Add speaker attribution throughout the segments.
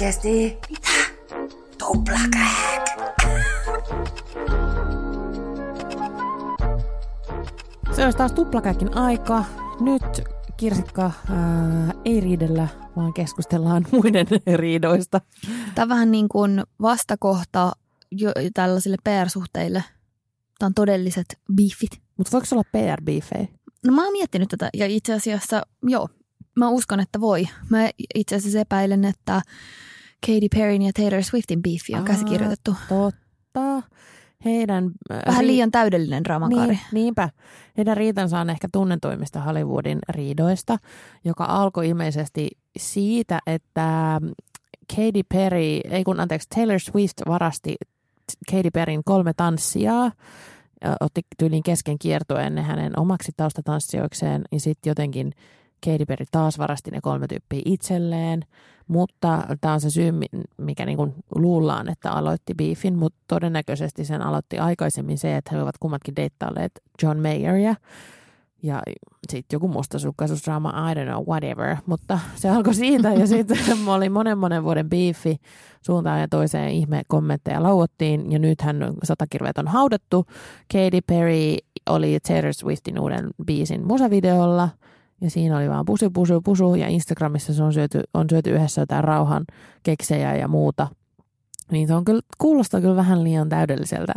Speaker 1: Oikeesti? Mitä? Tuplakräk.
Speaker 2: Se olisi taas tuplakäkin aika. Nyt Kirsikka ää, ei riidellä, vaan keskustellaan muiden riidoista.
Speaker 3: Tämä on vähän niin kuin vastakohta jo, tällaisille PR-suhteille. Tämä on todelliset beefit.
Speaker 2: Mutta voiko se olla PR-beefejä?
Speaker 3: No mä oon miettinyt tätä ja itse asiassa joo, mä uskon, että voi. Mä itse asiassa epäilen, että Katy Perryn ja Taylor Swiftin beefi on
Speaker 2: Aa,
Speaker 3: käsikirjoitettu.
Speaker 2: Totta. Heidän... ää,
Speaker 3: Vähän liian täydellinen draamakaari.
Speaker 2: Niin, niinpä. Heidän riitansa on ehkä tunnetuimmista Hollywoodin riidoista, joka alkoi ilmeisesti siitä, että Katy Perry, ei kun anteeksi, Taylor Swift varasti Katy Perryn kolme tanssijaa, ja otti tyyliin kesken kiertoen ne hänen omaksi taustatanssijoikseen, ja sitten jotenkin Katy Perry taas varasti ne kolme tyyppiä itselleen, mutta tämä on se syy, mi- mikä niin kuin luullaan, että aloitti beefin, mutta todennäköisesti sen aloitti aikaisemmin se, että he ovat kummatkin deittailleet John Mayeria, ja sitten joku mustasukkaisuusdraama, I don't know, whatever. Mutta se alkoi siitä ja sitten oli monen monen vuoden biifi suuntaan ja toiseen ihme kommentteja lauottiin. Ja nythän satakirveet on haudattu. Katy Perry oli Taylor Swiftin uuden biisin musavideolla. Ja siinä oli vaan pusu, pusu, pusu. Ja Instagramissa se on syöty, on syöty yhdessä jotain rauhan keksejä ja muuta. Niin se on kyllä, kuulostaa kyllä vähän liian täydelliseltä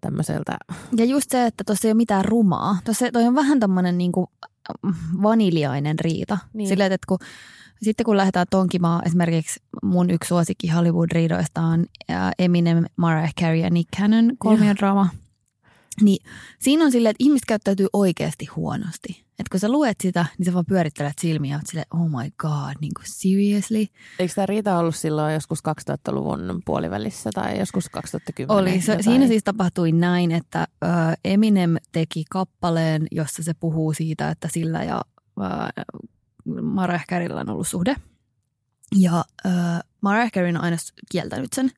Speaker 2: tämmöiseltä.
Speaker 3: Ja just se, että tuossa ei ole mitään rumaa. Tuossa toi on vähän tämmöinen niinku vaniljainen riita.
Speaker 2: Niin.
Speaker 3: Sillä, että kun, sitten kun lähdetään tonkimaan, esimerkiksi mun yksi suosikki Hollywood-riidoista on Eminem, Mariah Carey ja Nick Cannon kolmiodraama. Niin siinä on silleen, että ihmiset käyttäytyy oikeasti huonosti. Että kun sä luet sitä, niin sä vaan pyörittelet silmiä ja oot silleen, oh my god, niin kuin seriously.
Speaker 2: Eikö tämä riita ollut silloin joskus 2000-luvun puolivälissä tai joskus 2010?
Speaker 3: Oli. Se,
Speaker 2: jotain?
Speaker 3: siinä siis tapahtui näin, että ö, Eminem teki kappaleen, jossa se puhuu siitä, että sillä ja ö, Mariah Careylla on ollut suhde. Ja ö, Mariah Carey on aina kieltänyt sen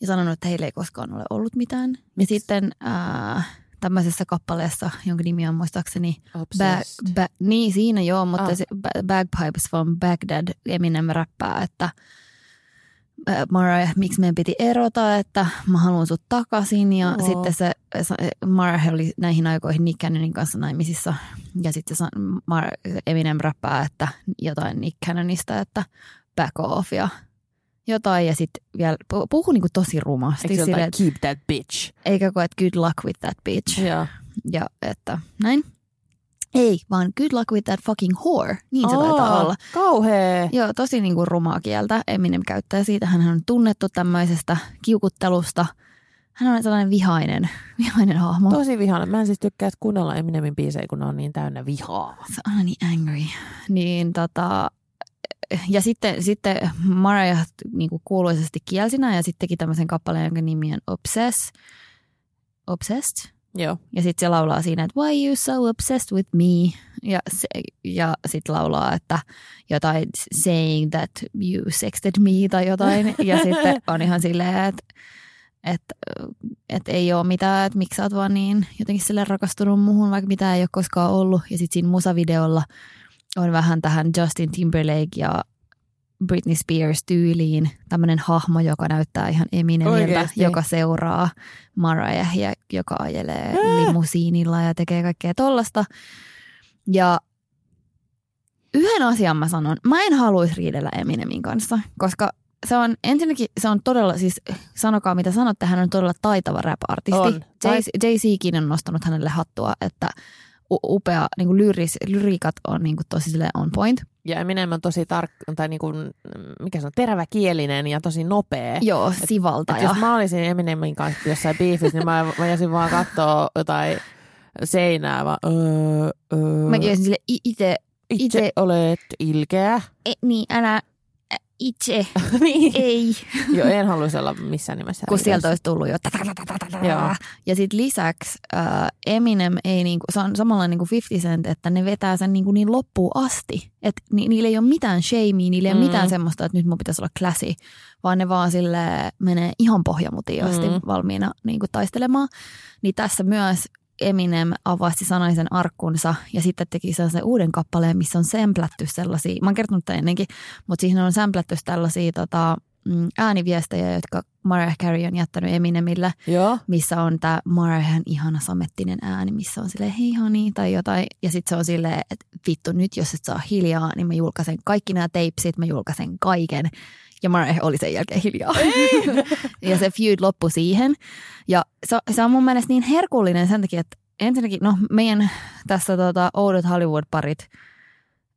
Speaker 3: ja sanonut, että heillä ei koskaan ole ollut mitään. Ja
Speaker 2: Miks?
Speaker 3: sitten ö, tämmöisessä kappaleessa, jonka nimi on muistaakseni Ba-
Speaker 2: Obsessed.
Speaker 3: ba- niin, siinä joo, mutta
Speaker 2: Ah.
Speaker 3: se ba- Bagpipes from Baghdad Eminem räppää, että äh, Mariah, miksi meidän piti erota, että mä haluan sut takaisin. Ja
Speaker 2: Oo.
Speaker 3: sitten se, Mariah oli näihin aikoihin Nick Cannonin kanssa naimisissa. Ja sitten se Mar- Eminem räppää, että jotain Nick Cannonista, että back off ja jotain. Ja sitten vielä pu- puhuu niinku tosi rumasti.
Speaker 2: Eikö
Speaker 3: että-
Speaker 2: keep that bitch?
Speaker 3: eikä koe, että good luck with that bitch
Speaker 2: Joo.
Speaker 3: ja että näin. Ei, vaan good luck with that fucking whore. Niin se taitaa olla.
Speaker 2: Kauhea.
Speaker 3: Joo, tosi niinku rumaa kieltä. Eminem käyttää siitä. Hän on tunnettu tämmöisestä kiukuttelusta. Hän on sellainen vihainen, vihainen hahmo.
Speaker 2: Tosi vihainen. Mä en siis tykkää kuunnella Eminemin biisejä, kun ne on niin täynnä vihaa.
Speaker 3: Se on niin angry. Niin tota, ja sitten, sitten Mariah niin kuin kuuluisesti kielsi nämä ja sitten teki tämmöisen kappaleen, jonka nimi on Obsess. Obsessed?
Speaker 2: Joo.
Speaker 3: Ja sitten se laulaa siinä, että why you so obsessed with me? Ja, se, ja sitten laulaa, että jotain saying that you sexted me tai jotain. Ja sitten on ihan silleen, että että et ei ole mitään, että miksi sä oot vaan niin jotenkin sille rakastunut muuhun, vaikka mitään ei ole koskaan ollut. Ja sitten siinä musavideolla on vähän tähän Justin Timberlake ja Britney Spears tyyliin tämmöinen hahmo, joka näyttää ihan Eminemiltä, joka seuraa Mariahia, joka ajelee
Speaker 2: Ää!
Speaker 3: limusiinilla ja tekee kaikkea tollasta. Ja yhden asian mä sanon, mä en haluaisi riidellä Eminemin kanssa, koska se on ensinnäkin, se on todella, siis sanokaa mitä sanotte, hän on todella taitava rap-artisti.
Speaker 2: On.
Speaker 3: Jay- Jay-Zkin on nostanut hänelle hattua, että upea, niin kuin lyris, lyriikat on niin kuin tosi on point.
Speaker 2: Ja Eminem on tosi tarkka, tai niin kuin, mikä se on, teräväkielinen ja tosi nopea.
Speaker 3: Joo,
Speaker 2: Et
Speaker 3: sivaltaja.
Speaker 2: jos mä olisin Eminemin kanssa jossain biifissä, niin mä, mä jäsin vaan katsoa jotain seinää, vaan öö, öö,
Speaker 3: Mäkin olisin sille itse,
Speaker 2: itse olet ilkeä.
Speaker 3: e, niin älä itse,
Speaker 2: niin.
Speaker 3: ei.
Speaker 2: Joo, en haluaisi olla missään nimessä.
Speaker 3: kun sieltä olisi tullut jo.
Speaker 2: Joo.
Speaker 3: Ja sitten lisäksi äh, Eminem ei niinku, se on samalla niinku 50 Cent, että ne vetää sen niinku niin loppuun asti. Että ni, niillä ei ole mitään shamea, niillä ei ole
Speaker 2: Mm.
Speaker 3: mitään semmoista, että nyt mun pitäisi olla classy, vaan ne vaan sille menee ihan pohjamutiin asti
Speaker 2: Mm.
Speaker 3: valmiina niinku taistelemaan. Niin tässä myös Eminem avasi sanaisen arkkunsa ja sitten teki sellaisen uuden kappaleen, missä on sämplätty sellaisia, mä oon kertonut tämän ennenkin, mutta siihen on sämplätty tällaisia tota, mm, ääniviestejä, jotka Mariah Carey on jättänyt Eminemille,
Speaker 2: Joo.
Speaker 3: missä on tämä Mariahan ihana samettinen ääni, missä on silleen hei honey tai jotain. Ja sitten se on silleen, että vittu nyt jos et saa hiljaa, niin mä julkaisen kaikki nämä teipsit, mä julkaisen kaiken. Ja Mariah oli sen jälkeen hiljaa. ja se feud loppui siihen. Ja se, se on mun mielestä niin herkullinen sen takia, että ensinnäkin, no meidän tässä tota, Oudot Hollywood-parit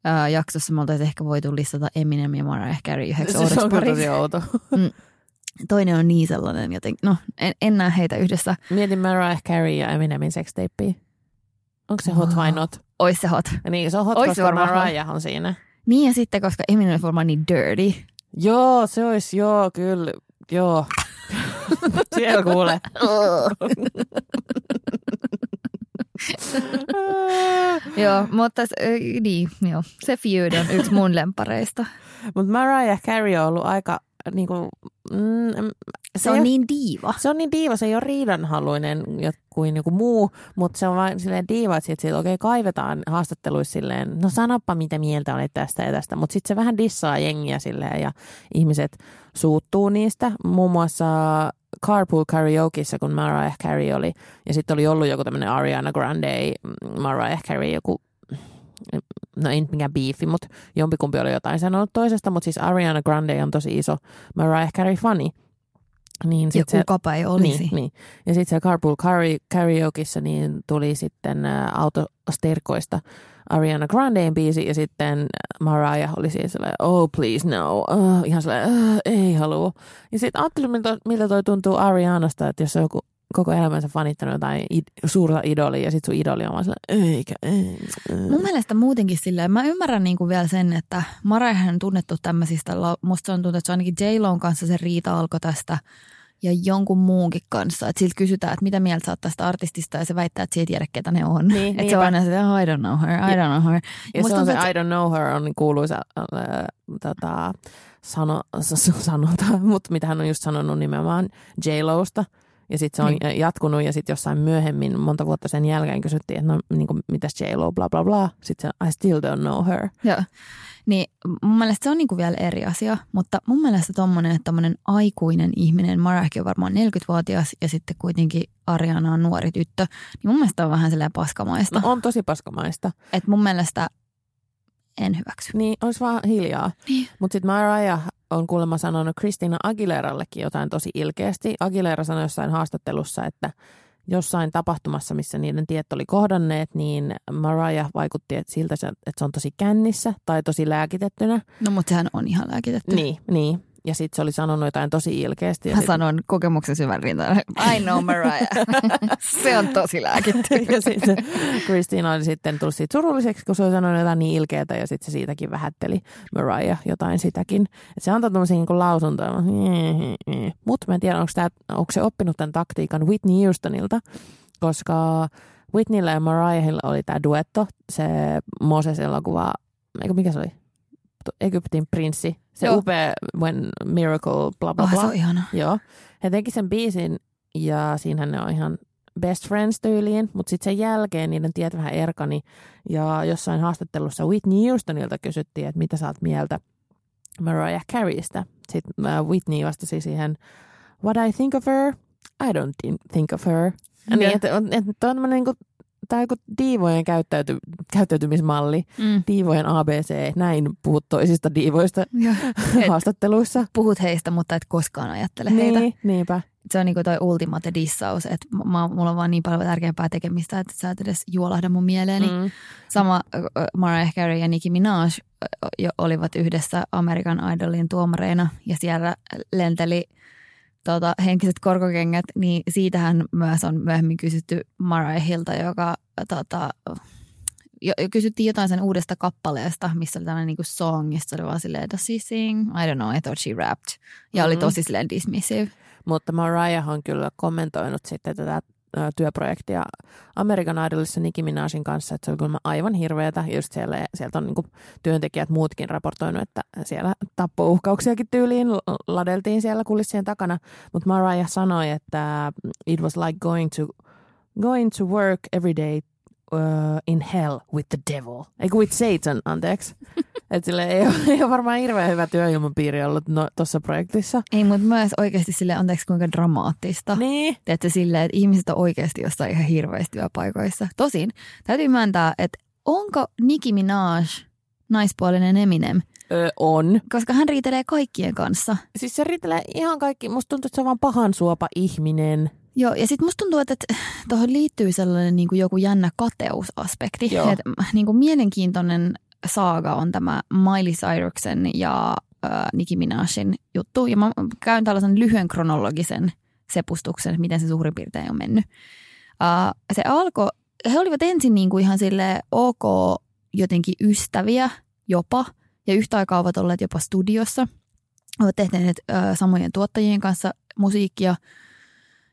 Speaker 3: ää, jaksossa me oltaisiin ehkä voitu listata Eminem ja Mariah Carey yhdeksi
Speaker 2: Se
Speaker 3: oudoksi
Speaker 2: on tosi outo.
Speaker 3: Toinen on niin sellainen joten, no en, en näe heitä yhdessä.
Speaker 2: Mietin Mariah Carey ja Eminemin sextapea. Onko se hot vai not?
Speaker 3: Ois se hot.
Speaker 2: Niin, se on hot,
Speaker 3: Ois se
Speaker 2: koska. Mariah on siinä.
Speaker 3: Niin ja sitten, koska Eminem on varmaan niin dirty.
Speaker 2: Joo, se olisi, joo, kyllä, joo. Siellä kuule.
Speaker 3: joo, mutta se, niin, joo. se feud on yksi mun lempareista.
Speaker 2: Mutta Mariah Carey on ollut aika, niinku, mm,
Speaker 3: Se on
Speaker 2: ei oo-
Speaker 3: niin diiva.
Speaker 2: se on niin diiva, se ei ole riidanhaluinen kuin joku muu, mutta se on vain silleen diiva, että siitä okei kaivetaan haastatteluissa silleen, no sanoppa mitä mieltä olet tästä ja tästä, mutta sitten se vähän dissaa jengiä silleen ja ihmiset suuttuu niistä. Muun muassa Carpool Karaokeissa, kun Mariah Carey oli, ja sitten oli ollut joku tämmöinen Ariana Grande, mm, Mariah Carey, joku no ei nyt mikään biifi, mutta jompikumpi oli jotain sanonut toisesta, mutta siis Ariana Grande on tosi iso Mariah Carey-fani. Niin
Speaker 3: Ja
Speaker 2: sit se,
Speaker 3: kukapa ei olisi.
Speaker 2: niin, niin. Ja sitten siellä Carpool Karaoke- Karaokeissa niin tuli sitten ä, autosterkoista Ariana Grandeen biisi ja sitten Mariah oli siinä sellainen, oh please no, uh, ihan sellainen, uh, ei halua. Ja sitten ajattelin, miltä, miltä toi tuntuu Arianasta, että jos on joku koko elämänsä fanittanut jotain id- suurta idolia ja sitten sun idoli on vaan sellainen, eikä, ei, ei.
Speaker 3: Mun mielestä muutenkin silleen, mä ymmärrän niinku vielä sen, että Mariah on tunnettu tämmöisistä, musta se on tuntunut, että se ainakin J-Lon kanssa se riita alkoi tästä ja jonkun muunkin kanssa. Että siltä kysytään, että mitä mieltä sä oot tästä artistista ja se väittää, että se ei tiedä, ketä ne on.
Speaker 2: Niin,
Speaker 3: että se on aina se, oh, I don't know her, I don't know her.
Speaker 2: Ja
Speaker 3: Musta
Speaker 2: se on se I don't know her on kuuluisa äh, tota, sano, sanota, mutta mitä hän on just sanonut nimenomaan J-Losta. Ja sitten se on
Speaker 3: Niin.
Speaker 2: jatkunut ja sitten jossain myöhemmin, monta vuotta sen jälkeen kysyttiin, että no niin kuin, mitäs J-Lo, bla bla bla. Sitten se I still don't know her.
Speaker 3: Joo. Niin mun mielestä se on niinku vielä eri asia, mutta mun mielestä tommonen, että tommonen aikuinen ihminen, Mariahkin on varmaan 40-vuotias ja sitten kuitenkin Ariana on nuori tyttö, niin mun mielestä on vähän silleen paskamaista.
Speaker 2: No on tosi paskamaista.
Speaker 3: Että mun mielestä en hyväksy.
Speaker 2: Niin, olisi vaan hiljaa.
Speaker 3: Niin.
Speaker 2: Mutta sitten Mariah on kuulemma sanonut Christina Aguilerallekin jotain tosi ilkeästi. Aguilera sanoi jossain haastattelussa, että jossain tapahtumassa, missä niiden tiet oli kohdanneet, niin Mariah vaikutti että siltä, että se on tosi kännissä tai tosi lääkitettynä.
Speaker 3: No mutta sehän on ihan lääkitetty.
Speaker 2: Niin, niin. Ja sitten se oli sanonut jotain tosi ilkeästi. Ja
Speaker 3: Mä
Speaker 2: sit-
Speaker 3: sanon kokemuksen syvän rintaan. I know Mariah. se on tosi lääkitty.
Speaker 2: ja sitten Christina oli sitten tullut siitä surulliseksi, kun se oli sanonut jotain niin ilkeätä ja sitten se siitäkin vähätteli Mariah jotain sitäkin. Et se antoi tämmöisiä niin lausuntoja. Mutta mä en tiedä, onko, tää, onko se oppinut tämän taktiikan Whitney Houstonilta, koska Whitneyllä ja Mariahilla oli tämä duetto, se Moses-elokuva, eikö mikä se oli? Egyptin prinssi, se
Speaker 3: Joo.
Speaker 2: upea When Miracle, bla bla
Speaker 3: Oh,
Speaker 2: bla.
Speaker 3: se on ihana.
Speaker 2: Joo. He teki sen biisin ja siinähän ne on ihan best friends tyyliin, mutta sitten sen jälkeen niiden tiet vähän erkani. Ja jossain haastattelussa Whitney Houstonilta kysyttiin, että mitä sä oot mieltä Mariah Careystä. Sitten äh, Whitney vastasi siihen, what I think of her, I don't thi- think of her. Ja Niin, että on, että on tämmöinen niin kuin, tämä joku diivojen käyttäyty, käyttäytymismalli,
Speaker 3: Mm.
Speaker 2: diivojen ABC, näin puhut toisista diivoista.
Speaker 3: Et
Speaker 2: haastatteluissa.
Speaker 3: puhut heistä, mutta et koskaan ajattele heitä.
Speaker 2: Niin, niinpä.
Speaker 3: Se on niinku toi ultimate dissaus, että mulla on vaan niin paljon tärkeämpää tekemistä, että sä et edes juolahda mun mieleeni. Mm. Sama Mariah Carey ja Nicki Minaj jo olivat yhdessä American Idolin tuomareina ja siellä lenteli tota, henkiset korkokengät, niin siitähän myös on myöhemmin kysytty Mariahilta, joka tota, jo, jo kysyttiin jotain sen uudesta kappaleesta, missä oli tällainen niinku song, ja oli vaan silleen, does she sing? I don't know, I thought she rapped. Ja mm-hmm. oli tosi silleen dismissive.
Speaker 2: Mutta Mariah on kyllä kommentoinut sitten tätä työprojektia American Idolissa Nicki Minajin kanssa, että se oli kyllä aivan hirveätä. Just siellä, sieltä on niin työntekijät muutkin raportoinut, että siellä tappouhkauksiakin tyyliin ladeltiin siellä kulissien takana. Mutta Mariah sanoi, että it was like going to, going to work every day uh, in hell with the devil. Eiku with Satan, anteeksi. Että sille ei ole, ei ole varmaan hirveän hyvä työilmapiiri ollut no, tuossa projektissa.
Speaker 3: Ei, mutta myös oikeasti sille anteeksi kuinka dramaattista.
Speaker 2: Niin.
Speaker 3: Että silleen, että ihmiset on oikeasti jossain ihan hirveästi työpaikoissa. Tosin täytyy myöntää, että onko Nicki Minaj naispuolinen Eminem?
Speaker 2: Öö, on.
Speaker 3: Koska hän riitelee kaikkien kanssa.
Speaker 2: Siis se riitelee ihan kaikki. Musta tuntuu, että se on vaan pahan suopa ihminen.
Speaker 3: Joo, ja sitten musta tuntuu, että tuohon liittyy sellainen niin kuin joku jännä kateusaspekti. Joo. Et, niin kuin mielenkiintoinen saaga on tämä Miley Cyrusen ja äh, Nicki Minajin juttu. Ja mä käyn tällaisen lyhyen kronologisen sepustuksen, miten se suurin piirtein on mennyt. Äh, se alkoi, he olivat ensin niin kuin ihan sille ok jotenkin ystäviä jopa, ja yhtä aikaa ovat olleet jopa studiossa. Ovat tehneet äh, samojen tuottajien kanssa musiikkia.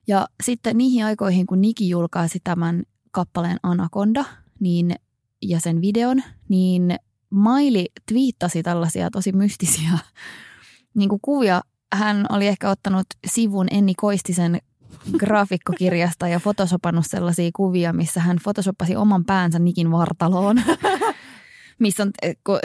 Speaker 3: Ja sitten niihin aikoihin, kun Niki julkaisi tämän kappaleen Anaconda, niin ja sen videon, niin Maili twiittasi tällaisia tosi mystisiä niin kuin kuvia. Hän oli ehkä ottanut sivun Enni Koistisen graafikkokirjasta ja photosopannut sellaisia kuvia, missä hän photoshopasi oman päänsä Nikin vartaloon. missä on,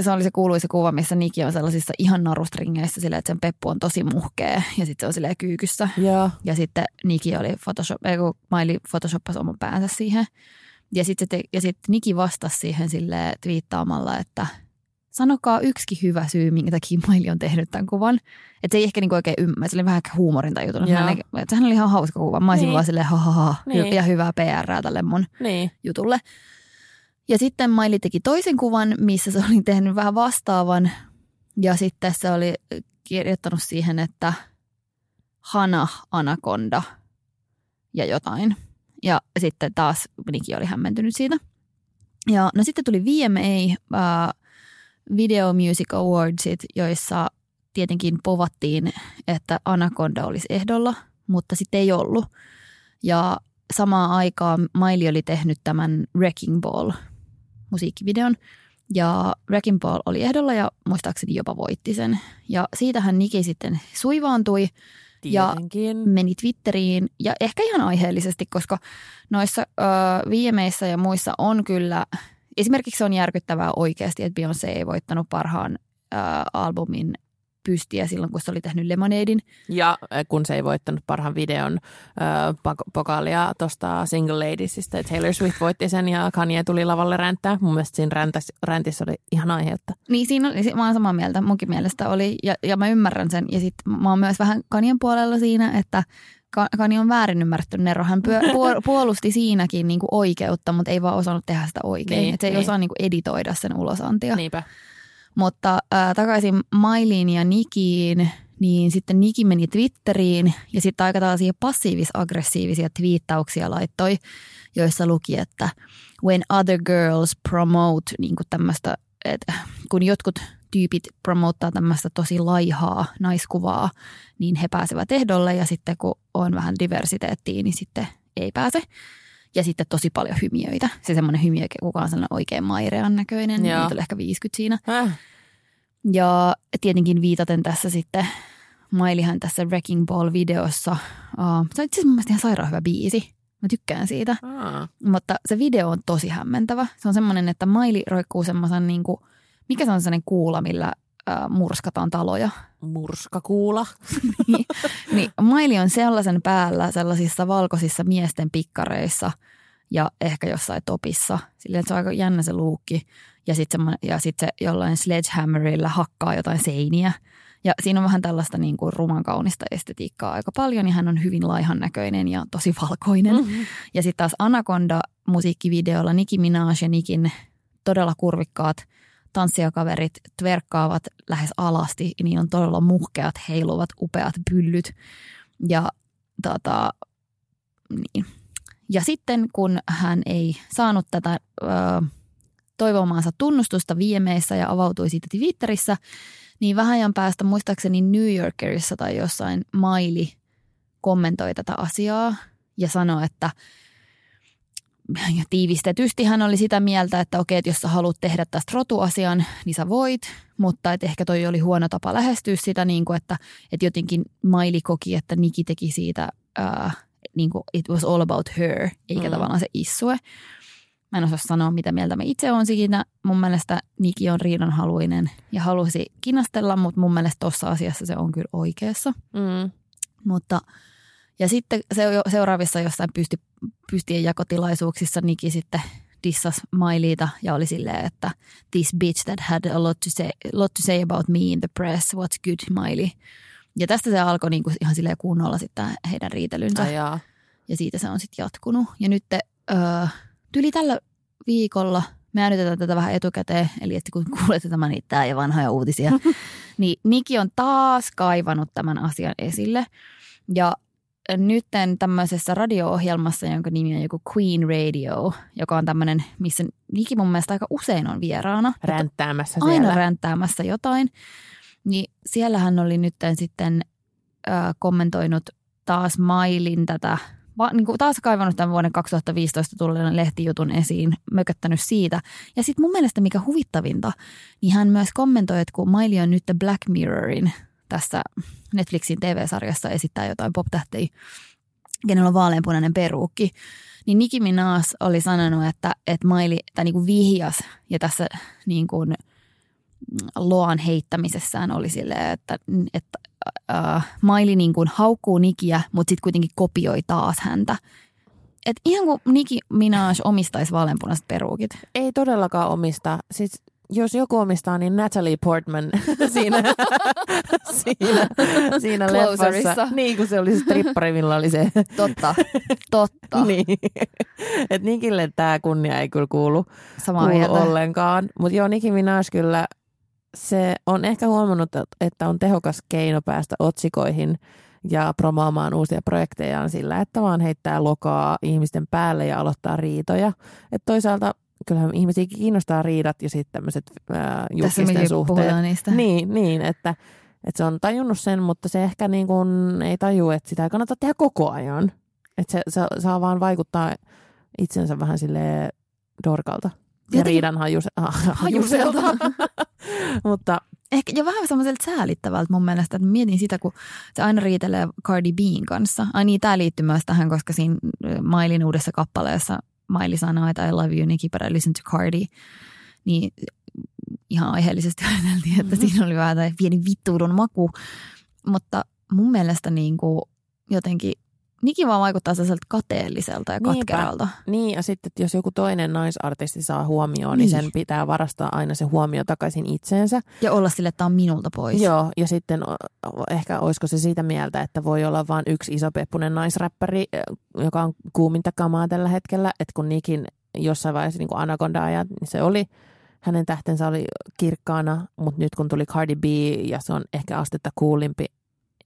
Speaker 3: se oli se kuuluisa kuva, missä Niki on sellaisissa ihan narustringeissä sillä, että sen peppu on tosi muhkea ja sitten se on silleen kyykyssä.
Speaker 2: Ja,
Speaker 3: ja sitten Niki oli Photoshop, ei kun Maili photoshoppasi oman päänsä siihen. Ja sitten sit Niki vastasi siihen sille twiittaamalla, että sanokaa yksikin hyvä syy, minkä takia Maili on tehnyt tämän kuvan. Että se ei ehkä niinku oikein ymmärrä, se oli vähän ehkä huumorintajutunut. Hän, että hän oli ihan hauska kuva. Mä olisin niin. vaan silleen, ha, ha, ha niin. ja hyvää PR tälle mun niin. jutulle. Ja sitten Maili teki toisen kuvan, missä se oli tehnyt vähän vastaavan. Ja sitten se oli kirjoittanut siihen, että Hana Anaconda ja jotain. Ja sitten taas Niki oli hämmentynyt siitä. Ja no sitten tuli VMA, uh, Video Music Awardsit, joissa tietenkin povattiin, että Anaconda olisi ehdolla, mutta sitten ei ollut. Ja samaan aikaan Miley oli tehnyt tämän Wrecking Ball musiikkivideon. Ja Wrecking Ball oli ehdolla ja muistaakseni jopa voitti sen. Ja siitähän Niki sitten suivaantui –
Speaker 2: Tietenkin.
Speaker 3: Ja meni Twitteriin ja ehkä ihan aiheellisesti, koska noissa ö, VMeissä ja muissa on kyllä, esimerkiksi on järkyttävää oikeasti, että Beyoncé ei voittanut parhaan ö, albumin pystiä silloin, kun se oli tehnyt Lemonadein.
Speaker 2: Ja kun se ei voittanut parhaan videon äh, pokaalia tuosta Single Ladiesista, Taylor Swift voitti sen ja Kanye tuli lavalle ränttää. Mun mielestä siinä räntäs, räntissä oli ihan aihetta.
Speaker 3: Niin siinä oli, mä oon samaa mieltä, munkin mielestä oli ja, ja mä ymmärrän sen. Ja sitten mä oon myös vähän Kanien puolella siinä, että Kani on väärin ymmärretty Nero. Hän puolusti siinäkin niin kuin oikeutta, mutta ei vaan osannut tehdä sitä oikein. Niin, että se ei niin. osaa niin kuin editoida sen ulosantia.
Speaker 2: Niinpä.
Speaker 3: Mutta äh, takaisin Mailiin ja Nikiin, niin sitten Niki meni Twitteriin ja sitten aika tällaisia passiivis-aggressiivisia twiittauksia laittoi, joissa luki, että when other girls promote niin kuin tämmöistä, että kun jotkut tyypit promottaa tämmöistä tosi laihaa naiskuvaa, niin he pääsevät ehdolle ja sitten kun on vähän diversiteettiä, niin sitten ei pääse. Ja sitten tosi paljon hymiöitä. Se semmoinen hymiö, kuka on sellainen oikein mairean näköinen. Joo. Niitä oli ehkä 50 siinä. Äh. Ja tietenkin viitaten tässä sitten Mailihan tässä Wrecking Ball-videossa. Uh, se on itse asiassa mun mielestä ihan sairaan hyvä biisi. Mä tykkään siitä. Aa. Mutta se video on tosi hämmentävä. Se on semmoinen, että Maili roikkuu semmoisen niin kuin, mikä se on semmoinen kuula, millä uh, murskataan taloja.
Speaker 2: Murskakuula.
Speaker 3: niin, niin Maili on sellaisen päällä sellaisissa valkoisissa miesten pikkareissa ja ehkä jossain topissa. Silleen, se on aika jännä se luukki ja sitten ja sit se jollain sledgehammerilla hakkaa jotain seiniä. Ja siinä on vähän tällaista niin kuin ruman kaunista estetiikkaa aika paljon ja hän on hyvin laihan näköinen ja tosi valkoinen. Mm-hmm. Ja sitten taas Anaconda musiikkivideolla Nicki Minaj ja Nikin todella kurvikkaat tanssijakaverit tverkkaavat lähes alasti. Niin on todella muhkeat, heiluvat, upeat pyllyt. Ja, tota, niin. ja sitten kun hän ei saanut tätä ö, toivomaansa tunnustusta viemeissä ja avautui siitä Twitterissä, niin vähän ajan päästä muistaakseni New Yorkerissa tai jossain maili kommentoi tätä asiaa ja sanoi, että ja tiivistetysti hän oli sitä mieltä, että okei, että jos sä haluat tehdä tästä rotuasian, niin sä voit, mutta että ehkä toi oli huono tapa lähestyä sitä, niin kuin että, että jotenkin Maili koki, että Niki teki siitä, uh, niin kuin it was all about her, eikä mm. tavallaan se issue. Mä en osaa sanoa, mitä mieltä mä itse on siinä. Mun mielestä Niki on riidanhaluinen ja halusi kinastella, mutta mun mielestä tuossa asiassa se on kyllä oikeassa.
Speaker 2: Mm.
Speaker 3: Mutta, ja sitten seuraavissa jossain pysti, pystien jakotilaisuuksissa Niki sitten dissas Mailiita ja oli silleen, että this bitch that had a lot to say, lot to say about me in the press, what's good Miley. Ja tästä se alkoi niinku ihan silleen kunnolla sitten heidän riitelynsä.
Speaker 2: Ai jaa.
Speaker 3: Ja siitä se on sitten jatkunut. Ja nyt öö, tyli tällä viikolla, me äänitetään tätä vähän etukäteen, eli että kun kuulette tämän niin tää ja vanhoja uutisia, niin Niki on taas kaivannut tämän asian esille. Ja nytten tämmöisessä radio-ohjelmassa, jonka nimi on joku Queen Radio, joka on tämmöinen, missä Niki mun mielestä aika usein on vieraana.
Speaker 2: Ränttäämässä
Speaker 3: Aina
Speaker 2: siellä.
Speaker 3: ränttäämässä jotain. Niin siellähän oli nytten sitten ö, kommentoinut taas Mailin tätä, va, niin kuin taas kaivannut tämän vuoden 2015 tulleen lehtijutun esiin, mököttänyt siitä. Ja sitten mun mielestä mikä huvittavinta, niin hän myös kommentoi, että kun Maili on nyt Black Mirrorin tässä Netflixin TV-sarjassa esittää jotain pop-tähtejä, kenellä on vaaleanpunainen peruukki, niin Nicki Minaj oli sanonut, että, että Maili, tai niin kuin vihjas, ja tässä niin kuin loan heittämisessään oli silleen, että, että äh, Maili niin kuin haukkuu Nikiä, mutta sitten kuitenkin kopioi taas häntä. Et ihan kuin Nicki Minaj omistaisi vaaleanpunaiset peruukit.
Speaker 2: Ei todellakaan omista. Siis jos joku omistaa, niin Natalie Portman siinä, siinä, siinä leffassa. Niin kuin se oli se strippari, millä oli se.
Speaker 3: Totta, totta.
Speaker 2: niin. Et Nikille tämä kunnia ei kyllä kuulu,
Speaker 3: Samaa
Speaker 2: kuulu
Speaker 3: mieltä.
Speaker 2: ollenkaan. Mutta joo, Nicki Minaj kyllä, se on ehkä huomannut, että on tehokas keino päästä otsikoihin ja promoamaan uusia projektejaan sillä, että vaan heittää lokaa ihmisten päälle ja aloittaa riitoja. Et toisaalta kyllähän ihmisiä kiinnostaa riidat ja sitten tämmöiset julkisten suhteet.
Speaker 3: niistä.
Speaker 2: Niin, niin että, että se on tajunnut sen, mutta se ehkä niin kuin ei taju, että sitä ei kannata tehdä koko ajan. Että se, se saa vaan vaikuttaa itsensä vähän sille dorkalta. Ja
Speaker 3: Jotenkin-
Speaker 2: riidan hajus,
Speaker 3: Hajuselta.
Speaker 2: mutta
Speaker 3: Ehkä, ja vähän semmoiselta säälittävältä mun mielestä, että mietin sitä, kun se aina riitelee Cardi B:n kanssa. Ai niin, tämä liittyy myös tähän, koska siinä Mailin uudessa kappaleessa Maili sanoo, että I love you, Nicki, but I listen to Cardi. Niin ihan aiheellisesti ajateltiin, että siinä oli vähän pieni vittuudun maku. Mutta mun mielestä niin kuin jotenkin Nicki vaan vaikuttaa sellaiselta kateelliselta ja
Speaker 2: Niinpä.
Speaker 3: katkeralta.
Speaker 2: niin, ja sitten että jos joku toinen naisartisti saa huomioon,
Speaker 3: Niin.
Speaker 2: niin sen pitää varastaa aina se huomio takaisin itseensä.
Speaker 3: Ja olla sille, että tämä on minulta pois.
Speaker 2: Joo, ja sitten ehkä olisiko se siitä mieltä, että voi olla vain yksi isopeppunen naisräppäri, ö, joka on kuuminta kamaa tällä hetkellä, että kun Nikin jossain vaiheessa niin anaconda ajat, niin se oli, hänen tähtensä oli kirkkaana, mutta nyt kun tuli Cardi B ja se on ehkä astetta kuulimpi,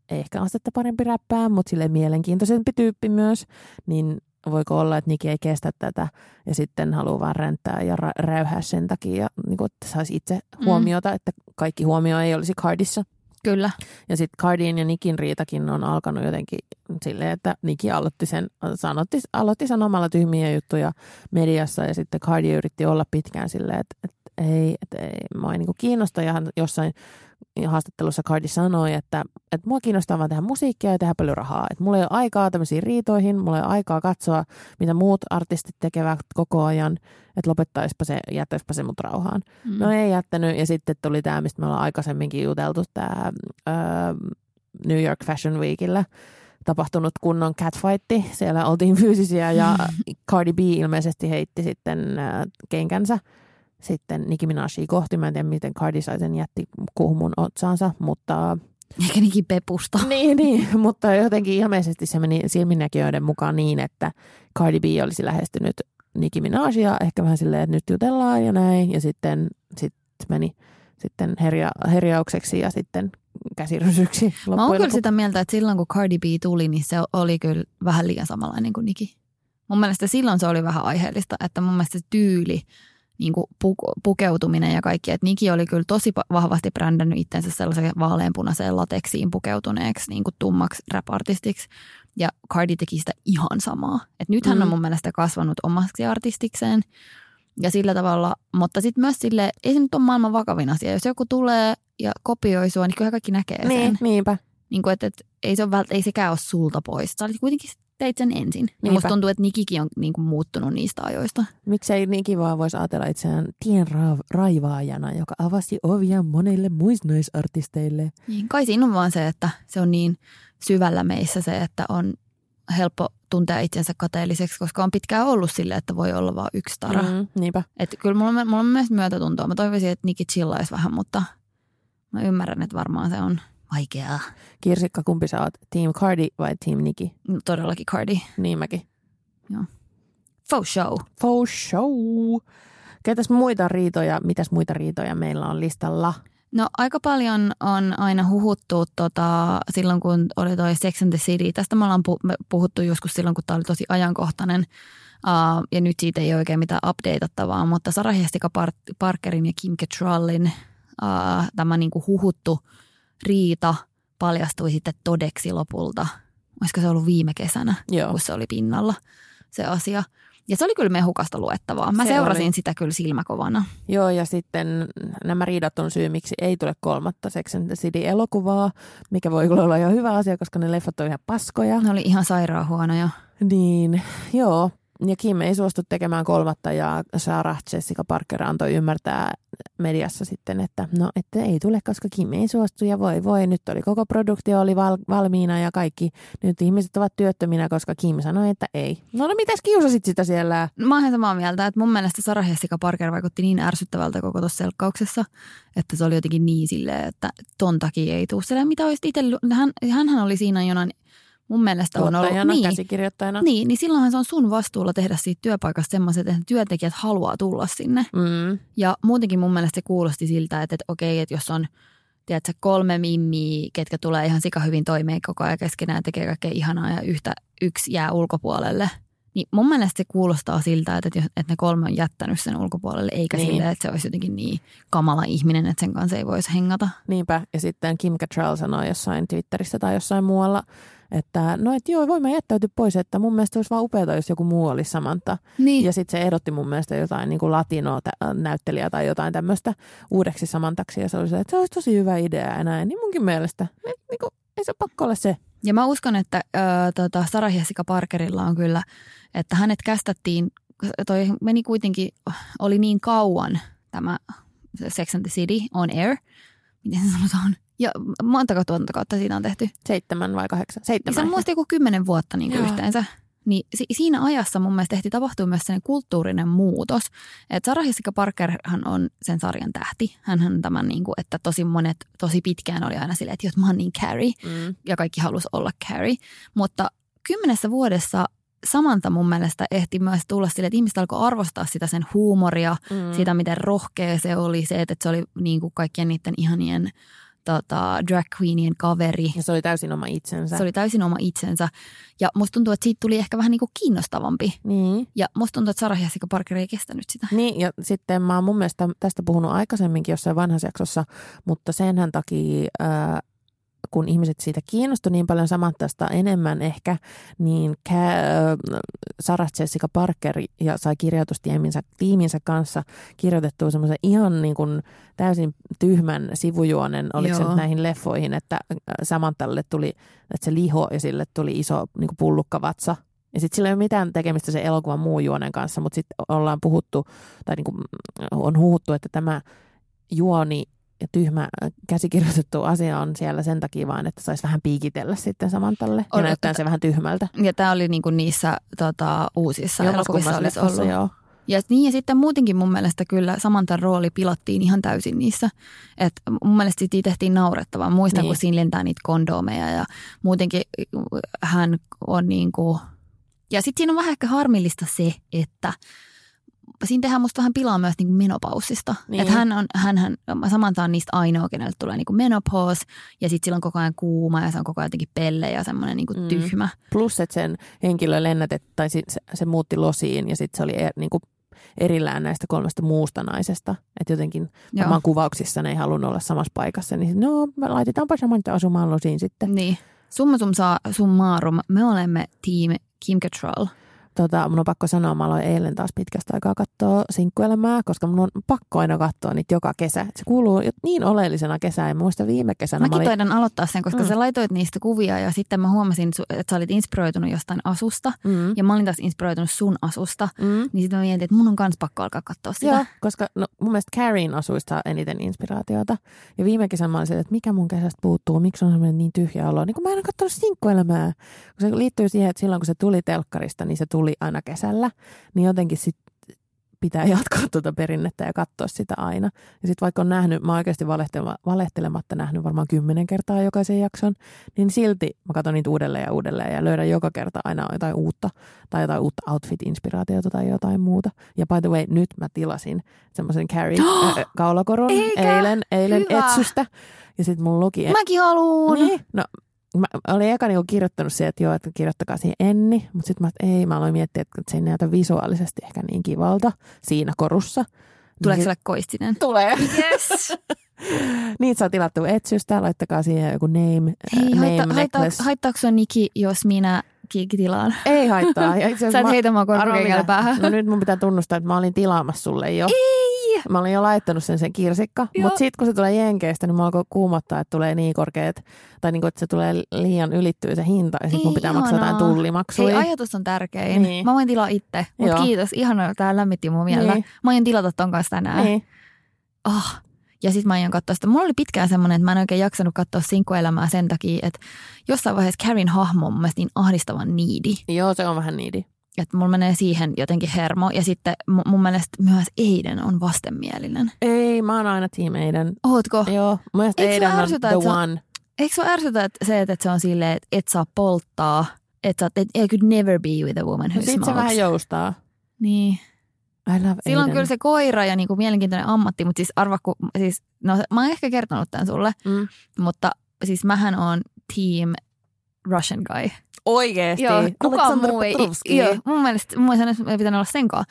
Speaker 2: ehkä astetta parempi räppää, mutta sille mielenkiintoisempi tyyppi myös, niin voiko olla, että Niki ei kestä tätä ja sitten haluaa vaan ränttää ja ra- räyhää sen takia, niin kuin, että saisi itse huomiota, että kaikki huomio ei olisi Cardissa.
Speaker 3: Kyllä.
Speaker 2: Ja sitten Cardin ja Nikin riitakin on alkanut jotenkin silleen, että Niki aloitti sen, sanotti, aloitti sanomalla tyhmiä juttuja mediassa ja sitten Cardi yritti olla pitkään silleen, että, että ei, että ei, mua ei niin kiinnosta ja hän jossain haastattelussa Cardi sanoi, että, että mua kiinnostaa vaan tehdä musiikkia ja tehdä paljon rahaa. Että mulla ei ole aikaa tämmöisiin riitoihin, mulla ei ole aikaa katsoa, mitä muut artistit tekevät koko ajan, että lopettaispa se, jättäisipä se mut rauhaan.
Speaker 3: Mm.
Speaker 2: No ei jättänyt ja sitten tuli tämä, mistä me ollaan aikaisemminkin juteltu, tämä New York Fashion Weekillä tapahtunut kunnon catfightti. Siellä oltiin fyysisiä ja Cardi B ilmeisesti heitti sitten kenkänsä sitten Nicki Minajia kohti. Mä en tiedä, miten Cardi sai sen jätti kuhmun otsaansa, mutta
Speaker 3: Eikä Nicki pepusta.
Speaker 2: niin, niin, mutta jotenkin ilmeisesti se meni silminnäkijöiden mukaan niin, että Cardi B olisi lähestynyt Nicki Minajia ehkä vähän silleen, että nyt jutellaan ja näin. Ja sitten sit meni sitten herja, herjaukseksi ja sitten käsirysyksi
Speaker 3: Mä oon kyllä sitä mieltä, että silloin kun Cardi B tuli, niin se oli kyllä vähän liian samanlainen kuin Nicki. Mun mielestä silloin se oli vähän aiheellista, että mun mielestä se tyyli, niin kuin pukeutuminen ja kaikki, että Niki oli kyllä tosi vahvasti brändännyt itsensä sellaiseen vaaleanpunaiseen lateksiin pukeutuneeksi niin kuin tummaksi rap-artistiksi. Ja Cardi teki sitä ihan samaa. Et nyt hän mm. on mun mielestä kasvanut omaksi artistikseen. Ja sillä tavalla, mutta sitten myös sille, ei se nyt ole maailman vakavin asia. Jos joku tulee ja kopioi sua, niin kyllä kaikki näkee sen.
Speaker 2: Niin, niinpä.
Speaker 3: Niin kuin, että, että ei, se ole vält, ei sekään ole sulta pois. Sä olit kuitenkin teit sen ensin. Niin musta tuntuu, että Nikikin on niin kuin muuttunut niistä ajoista.
Speaker 2: Miksei Niki vaan voisi ajatella itseään tien ra- raivaajana, joka avasi ovia monille muisnaisartisteille.
Speaker 3: Niin, kai siinä on vaan se, että se on niin syvällä meissä se, että on helppo tuntea itsensä kateelliseksi, koska on pitkään ollut sille, että voi olla vain yksi tara. Mm,
Speaker 2: niinpä.
Speaker 3: Et kyllä mulla on, mulla on myös myötätuntoa. Mä toivoisin, että Niki chillaisi vähän, mutta mä ymmärrän, että varmaan se on vaikeaa.
Speaker 2: Kirsikka, kumpi sä oot? Team Cardi vai Team Niki?
Speaker 3: No, todellakin Cardi.
Speaker 2: Niin mäkin.
Speaker 3: Joo. Faux show.
Speaker 2: Faux show. Ketäs muita riitoja, mitäs muita riitoja meillä on listalla?
Speaker 3: No aika paljon on aina huhuttu tota, silloin, kun oli toi Sex and the City. Tästä me ollaan puhuttu joskus silloin, kun tämä oli tosi ajankohtainen. Uh, ja nyt siitä ei ole oikein mitään updateattavaa, mutta Sarah Jessica Parkerin ja Kim Cattrallin uh, tämä niinku huhuttu riita paljastui sitten todeksi lopulta. Olisiko se ollut viime kesänä, Joo. kun se oli pinnalla se asia. Ja se oli kyllä mehukasta luettavaa. Mä se seurasin oli. sitä kyllä silmäkovana.
Speaker 2: Joo, ja sitten nämä riidat on syy, miksi ei tule kolmatta Sex and the City-elokuvaa, mikä voi olla jo hyvä asia, koska ne leffat on ihan paskoja.
Speaker 3: Ne oli ihan sairaan huonoja.
Speaker 2: Niin, joo. Ja Kim ei suostu tekemään kolmatta ja Sarah Jessica Parker antoi ymmärtää mediassa sitten, että no, että ei tule, koska Kim ei suostu ja voi voi. Nyt oli koko produktio oli val- valmiina ja kaikki. Nyt ihmiset ovat työttöminä, koska Kim sanoi, että ei. No, no mitäs kiusasit sitä siellä?
Speaker 3: Mä oon samaa mieltä, että mun mielestä Sarah Jessica Parker vaikutti niin ärsyttävältä koko tuossa selkkauksessa, että se oli jotenkin niin silleen, että ton takia ei tule. Mitä olisit itse, hän, hänhän oli siinä jonain mun mielestä on ollut...
Speaker 2: Niin, käsikirjoittajana.
Speaker 3: Niin, niin silloinhan se on sun vastuulla tehdä siitä työpaikasta semmoiset, että työntekijät haluaa tulla sinne. Mm. Ja muutenkin mun mielestä se kuulosti siltä, että, että okei, että jos on tiedätkö, kolme mimmiä, ketkä tulee ihan sika hyvin toimeen koko ajan keskenään, tekee kaikkea ihanaa ja yhtä yksi jää ulkopuolelle. Niin mun mielestä se kuulostaa siltä, että, että ne kolme on jättänyt sen ulkopuolelle, eikä niin. silleen, että se olisi jotenkin niin kamala ihminen, että sen kanssa ei voisi hengata.
Speaker 2: Niinpä, ja sitten Kim Cattrall sanoi jossain Twitterissä tai jossain muualla, että no et joo, voin jättäytyä pois, että mun mielestä olisi vaan upeaa, jos joku muu olisi Samantha. Niin. Ja sitten se ehdotti mun mielestä jotain niin kuin latino-näyttelijää tai jotain tämmöistä uudeksi Samantaksi ja se oli se, että se olisi tosi hyvä idea ja näin. Niin munkin mielestä, niin kuin, ei se pakko olla se.
Speaker 3: Ja mä uskon, että äh, tota Sarah Jessica Parkerilla on kyllä, että hänet kästettiin, toi meni kuitenkin, oli niin kauan tämä Sex and the City on air, miten se sanotaan, ja montako tuotantokautta siinä on tehty?
Speaker 2: Seitsemän vai kahdeksan? Seitsemän.
Speaker 3: Se on muista joku kymmenen vuotta niin kuin yhteensä. Niin si- siinä ajassa mun mielestä tehtiin tapahtua myös sellainen kulttuurinen muutos. Että Sarah Jessica Parkerhan on sen sarjan tähti. Hän tämän, niin kuin, että tosi monet tosi pitkään oli aina silleen, että mä oon niin Carrie. Mm. Ja kaikki halusi olla Carrie. Mutta kymmenessä vuodessa Samanta mun mielestä ehti myös tulla sille, että ihmiset alkoi arvostaa sitä sen huumoria, mm. sitä miten rohkea se oli, se, että se oli niin kuin kaikkien niiden ihanien tota, drag queenien kaveri.
Speaker 2: Ja se oli täysin oma itsensä.
Speaker 3: Se oli täysin oma itsensä. Ja musta tuntuu, että siitä tuli ehkä vähän niin kuin kiinnostavampi. Niin. Ja musta tuntuu, että Sarah Jessica Parker ei kestänyt sitä.
Speaker 2: Niin, ja sitten mä oon mun mielestä tästä puhunut aikaisemminkin jossain vanhassa jaksossa, mutta senhän takia... Ää, kun ihmiset siitä kiinnostui niin paljon Samanthasta enemmän ehkä, niin Sarah Jessica Parker ja sai kirjoitustiiminsä tiiminsä kanssa kirjoitettua semmoisen ihan niin kuin täysin tyhmän sivujuonen, oliko Joo. se näihin leffoihin, että Samanthalle tuli, että se liho ja sille tuli iso niin kuin pullukkavatsa ja sitten sillä ei ole mitään tekemistä se elokuvan muun juonen kanssa, mutta sitten ollaan puhuttu, tai niin kuin on huhuttu, että tämä juoni tyhmä äh, käsikirjoitettu asia on siellä sen takia vaan, että saisi vähän piikitellä sitten Samantalle ja näyttää se vähän tyhmältä.
Speaker 3: Ja tämä oli niinku niissä tota, uusissa
Speaker 2: joo, elokuvissa olisi ollut. Joo.
Speaker 3: Ja, niin, ja sitten muutenkin mun mielestä kyllä Samantan rooli pilattiin ihan täysin niissä. Et mun mielestä siitä tehtiin naurettavaa. Muistan, niin. kun siinä lentää niitä kondomeja ja muutenkin hän on niin kuin... Ja sitten siinä on vähän ehkä harmillista se, että siinä tehdään musta vähän pilaa myös niin kuin menopaussista.
Speaker 2: Niin.
Speaker 3: Että hän on, hän, hän, Samantha on niistä ainoa, kenelle tulee niin kuin menopause ja sitten sillä on koko ajan kuuma ja se on koko ajan jotenkin pelle ja semmoinen niin
Speaker 2: Mm.
Speaker 3: tyhmä.
Speaker 2: Plus, että sen henkilö lennätet, tai se, se muutti losiin ja sitten se oli er, niin kuin erillään näistä kolmesta muusta naisesta. Että jotenkin varmaan kuvauksissa ne ei halunnut olla samassa paikassa. Niin no, me laitetaanpa Samantha asumaan losiin sitten.
Speaker 3: Niin. Summa sum saa, summarum, me olemme team Kim Cattrall.
Speaker 2: Tota, mun on pakko sanoa, mä aloin eilen taas pitkästä aikaa katsoa sinkkuelämää, koska mun on pakko aina katsoa niitä joka kesä. Se kuuluu niin oleellisena kesään. Mä muistan viime kesänä.
Speaker 3: Mäkin
Speaker 2: mä olin,
Speaker 3: taidan aloittaa sen, koska
Speaker 2: Mm.
Speaker 3: sä laitoit niistä kuvia ja sitten mä huomasin, että sä olit inspiroitunut jostain asusta
Speaker 2: mm,
Speaker 3: ja mä olin taas inspiroitunut sun asusta.
Speaker 2: mm,
Speaker 3: Niin sitten mä mietin, että mun on kans pakko alkaa katsoa sitä.
Speaker 2: Joo, koska no, mun mielestä Carrien asuista saa eniten inspiraatiota. Ja viime kesänä mä olin että mikä mun kesästä puuttuu, miksi on semmoinen niin tyhjä olo. Niin kun mä en ole katsonut sinkkuelämää. Kun se liittyy siihen, että silloin kun se tuli telkkarista, niin se tuli aina kesällä. Niin jotenkin sit pitää jatkaa tuota perinnettä ja katsoa sitä aina. Ja sitten vaikka on nähnyt, mä oikeasti valehtelema- valehtelematta nähnyt varmaan kymmenen kertaa jokaisen jakson, niin silti mä katson niitä uudelleen ja uudelleen ja löydän joka kerta aina jotain uutta tai jotain uutta outfit-inspiraatiota tai jotain muuta. Ja by the way, nyt mä tilasin semmoisen Carrie äh, kaulakorun
Speaker 3: Eikä?
Speaker 2: eilen, eilen
Speaker 3: Hyvä.
Speaker 2: etsystä. Ja sitten mun luki...
Speaker 3: Mäkin haluun.
Speaker 2: Niin, no mä olin eka niinku kirjoittanut siihen, että joo, että kirjoittakaa siihen Enni, mutta sitten mä, että ei, mä aloin miettiä, että se ei näytä visuaalisesti ehkä niin kivalta siinä korussa.
Speaker 3: Tuleeko
Speaker 2: niin,
Speaker 3: sulle koistinen?
Speaker 2: Tulee.
Speaker 3: Yes.
Speaker 2: Niitä saa tilattua etsystä, laittakaa siihen joku name,
Speaker 3: Hei,
Speaker 2: äh,
Speaker 3: haitta,
Speaker 2: name
Speaker 3: haitta,
Speaker 2: necklace.
Speaker 3: haittaako sua Niki, jos minä ki- tilaan?
Speaker 2: Ei haittaa. Ja itse
Speaker 3: Sä et heitä mua päähän.
Speaker 2: No nyt mun pitää tunnustaa, että mä olin tilaamassa sulle jo.
Speaker 3: Ei!
Speaker 2: Mä olin jo laittanut sen sen kirsikka, mutta sitten kun se tulee Jenkeistä, niin mä alkoi kuumottaa, että tulee niin korkeat, tai niin kuin, että se tulee liian ylittyy se hinta, ja sitten mun pitää maksaa jotain
Speaker 3: ihanaa.
Speaker 2: tullimaksuja.
Speaker 3: Hei, ajatus on tärkein.
Speaker 2: Niin.
Speaker 3: Mä voin tilaa itse. Mutta kiitos, ihanaa, tää lämmitti mun mielellä.
Speaker 2: Niin.
Speaker 3: Mä aion tilata ton kanssa tänään.
Speaker 2: niin.
Speaker 3: Oh. Ja sitten mä aion katsoa sitä. Mulla oli pitkään semmoinen, että mä en oikein jaksanut katsoa sinkkuelämää sen takia, että jossain vaiheessa Karin hahmo on mun mielestä niin ahdistavan niidi.
Speaker 2: Joo, se on vähän niidi.
Speaker 3: Että mulla menee siihen jotenkin hermo. Ja sitten mu- mun mielestä myös Eiden on vastenmielinen.
Speaker 2: Ei, mä oon aina team Aiden.
Speaker 3: Ootko?
Speaker 2: Joo, mun mielestä
Speaker 3: Eikö sua
Speaker 2: Aiden on
Speaker 3: ärsytä,
Speaker 2: the
Speaker 3: se on-
Speaker 2: one.
Speaker 3: Eikö se ärsytä että se, että se on silleen, että et saa polttaa? Että sä, et, I could never be with a woman who
Speaker 2: No sit se
Speaker 3: smokes.
Speaker 2: vähän joustaa.
Speaker 3: Niin.
Speaker 2: I love
Speaker 3: Sillä on
Speaker 2: Aiden.
Speaker 3: kyllä se koira ja niinku mielenkiintoinen ammatti, mutta siis arva, kun, siis, no mä oon ehkä kertonut tämän sulle,
Speaker 2: Mm.
Speaker 3: mutta siis mähän on team Russian guy.
Speaker 2: Oikeesti.
Speaker 3: Joo, kukaan muu ei. Joo, mun mielestä, mun mielestä ei pitänyt olla senkaan.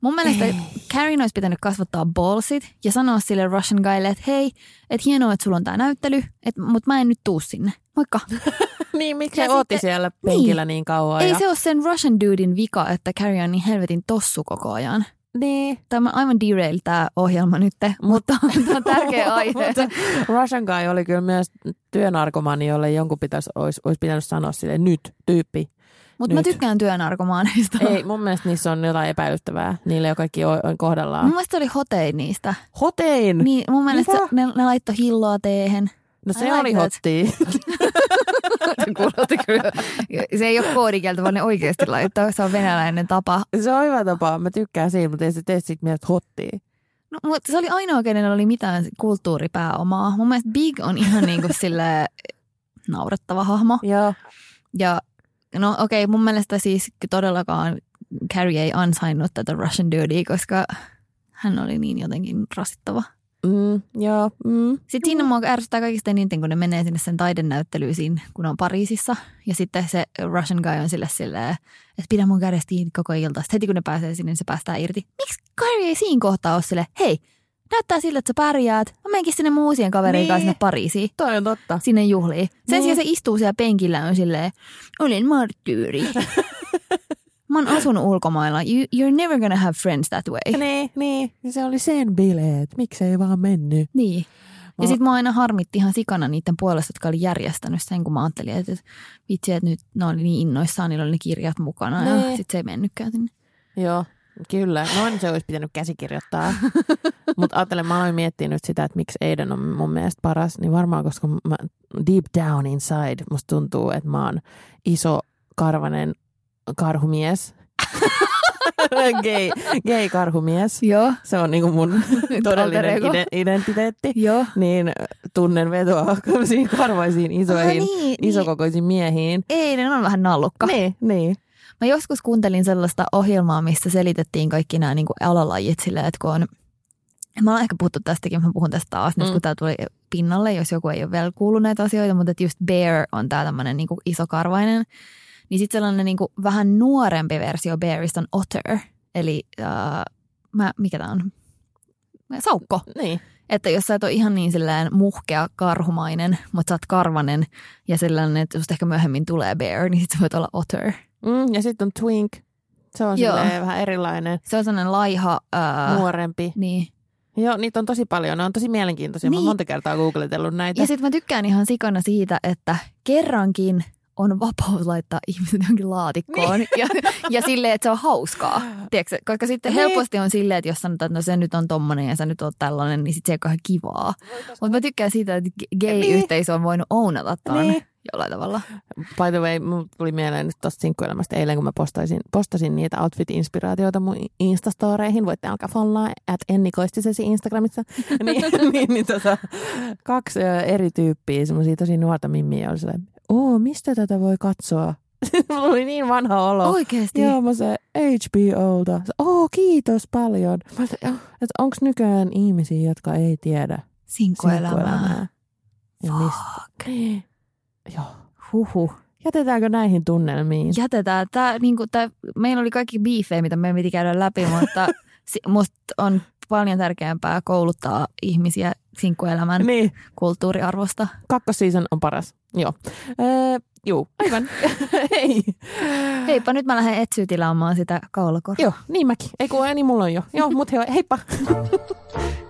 Speaker 3: Mun mielestä
Speaker 2: Ei.
Speaker 3: Karin olisi pitänyt kasvattaa ballsit ja sanoa sille Russian guylle, että hei, että hienoa, että sulla on tää näyttely, mutta mä en nyt tuu sinne. Moikka.
Speaker 2: niin, miksi se ootti siellä penkillä niin, kauan?
Speaker 3: Ei
Speaker 2: ja...
Speaker 3: se ole sen Russian dudein vika, että Carrie on niin helvetin tossu koko ajan.
Speaker 2: Niin.
Speaker 3: Tämä on aivan derail tämä ohjelma nyt, mutta tämä on tärkeä aihe.
Speaker 2: Mutta Russian guy oli kyllä myös työnarkomani, jolle jonkun pitäisi, olisi, olisi pitänyt sanoa sille nyt, tyyppi.
Speaker 3: Mutta mä tykkään työnarkomaaneista.
Speaker 2: Ei, mun mielestä niissä on jotain epäilyttävää. Niille ei ole kaikki on kohdallaan.
Speaker 3: Mun mielestä oli hotein niistä.
Speaker 2: Hotein!
Speaker 3: Niin, mun mielestä
Speaker 2: Mitä?
Speaker 3: se, ne, ne laittoi hilloa teehen.
Speaker 2: No se oli hotti.
Speaker 3: Se kuulosti kyllä. Se ei ole koodikieltä, vaan ne oikeasti laittaa. Se on venäläinen tapa.
Speaker 2: se on hyvä tapa. Mä tykkään siitä, mutta ei se tee siitä mielestä hottia.
Speaker 3: No, mutta se oli ainoa, kenellä oli mitään kulttuuripääomaa. Mun mielestä Big on ihan niin kuin sille naurettava hahmo.
Speaker 2: Joo.
Speaker 3: Ja no okei, okay, mun mielestä siis todellakaan Carrie ei ansainnut tätä Russian Dudea, koska hän oli niin jotenkin rasittava.
Speaker 2: Mm, joo. Mm.
Speaker 3: Sitten siinä mua ärsyttää kaikista eniten, kun ne menee sinne sen taidennäyttelyisiin, kun on Pariisissa. Ja sitten se Russian guy on sille silleen, että pidä mun kädestä kiinni koko ilta. Sitten heti kun ne pääsee sinne, niin se päästää irti. Miksi Kyrie ei siinä kohtaa ole silleen, hei, näyttää siltä, että sä pärjäät. Mä menenkin sinne mun uusien kavereiden kanssa
Speaker 2: Niin.
Speaker 3: sinne Pariisiin.
Speaker 2: Toi on totta.
Speaker 3: Sinne juhliin. Sen
Speaker 2: Niin.
Speaker 3: sijaan se istuu siellä penkillä on silleen, olen marttyyri. Mä oon asunut ulkomailla. You, you're never gonna have friends that way.
Speaker 2: Niin, niin. Se oli sen bileet. Miksei vaan mennyt?
Speaker 3: Niin. Ja sitten mä aina harmitti ihan sikana niiden puolesta, jotka oli järjestänyt sen, kun mä ajattelin, että, vitsi, että nyt ne oli niin innoissaan, niillä oli ne kirjat mukana ja
Speaker 2: Niin.
Speaker 3: sitten se ei mennytkään sinne.
Speaker 2: Joo, kyllä. Noin se olisi pitänyt käsikirjoittaa. Mutta ajattelen, mä aloin miettiä nyt sitä, että miksi Aiden on mun mielestä paras. Niin varmaan, koska mä, deep down inside musta tuntuu, että mä oon iso karvanen karhumies. gay, gay karhumies.
Speaker 3: Joo.
Speaker 2: Se on niinku mun todellinen ide- identiteetti.
Speaker 3: Joo.
Speaker 2: Niin tunnen vetoa karvaisiin isoihin,
Speaker 3: Ah, niin,
Speaker 2: isokokoisiin miehiin.
Speaker 3: Ei, ne on vähän nallukka.
Speaker 2: Niin, niin.
Speaker 3: Mä joskus kuuntelin sellaista ohjelmaa, missä selitettiin kaikki nämä niin alalajit silleen, että kun on Mä oon ehkä puhuttu tästäkin, mä puhun tästä taas mm. nyt, kun tää tuli pinnalle, jos joku ei ole vielä kuullut näitä asioita, mutta että just bear on tää tämmönen niin isokarvainen. Niin sitten sellainen niin kuin vähän nuorempi versio bearista on otter, eli uh, mä, mikä tää on? Saukko.
Speaker 2: Niin.
Speaker 3: Että jos sä et ole ihan niin silleen muhkea karhumainen, mutta sä oot karvanen ja sellainen, että just ehkä myöhemmin tulee bear, niin sit sä voit olla otter.
Speaker 2: Mm, ja sitten on twink. Se on vähän erilainen.
Speaker 3: Se on sellainen laiha.
Speaker 2: Uh, Nuorempi.
Speaker 3: Niin.
Speaker 2: Joo, niitä on tosi paljon. Ne on tosi mielenkiintoisia. Niin. Mä monta kertaa googletellut näitä.
Speaker 3: Ja sitten mä tykkään ihan sikana siitä, että kerrankin on vapaus laittaa ihmiset johonkin laatikkoon niin. ja, ja silleen, että se on hauskaa. Tiedätkö? Koska sitten niin. helposti on silleen, että jos sanotaan, että no se nyt on tommonen ja sä nyt oot tällainen, niin sitten se ei ole kivaa. Mutta mä tykkään siitä, että gay-yhteisö on voinut ounata ton niin. jollain tavalla.
Speaker 2: By the way, mulle tuli mieleen nyt tuosta sinkkuelämästä eilen, kun mä postasin, postasin niitä outfit-inspiraatioita mun Instastoreihin. Voitte alkaa follaa at Enni Koistisesi Instagramissa. niin, niin, niin tota, kaksi eri tyyppiä, semmoisia tosi nuorta mimmiä, oli sellainen, oo, mistä tätä voi katsoa? Mulla oli niin vanha olo.
Speaker 3: Oikeesti?
Speaker 2: Joo, mä se HBOlta. Oo, kiitos paljon. Mä se, että onko nykyään ihmisiä, jotka ei tiedä
Speaker 3: sinkkuelämää?
Speaker 2: Ja mistä?
Speaker 3: Niin.
Speaker 2: Joo.
Speaker 3: Huhu.
Speaker 2: Jätetäänkö näihin tunnelmiin?
Speaker 3: Jätetään. Tää, niin kuin, tää, meillä oli kaikki biifejä, mitä me piti käydä läpi, mutta musta on paljon tärkeämpää kouluttaa ihmisiä sinkkuelämän niin. kulttuuriarvosta.
Speaker 2: Kakkosseason on paras. Joo. Öö, juu, aivan. Hei.
Speaker 3: Heippa, nyt mä lähden etsyä tilaamaan sitä kaulakorvaa.
Speaker 2: Joo, niin mäkin. Ei kun niin mulla on jo. Joo, mut hei, heippa.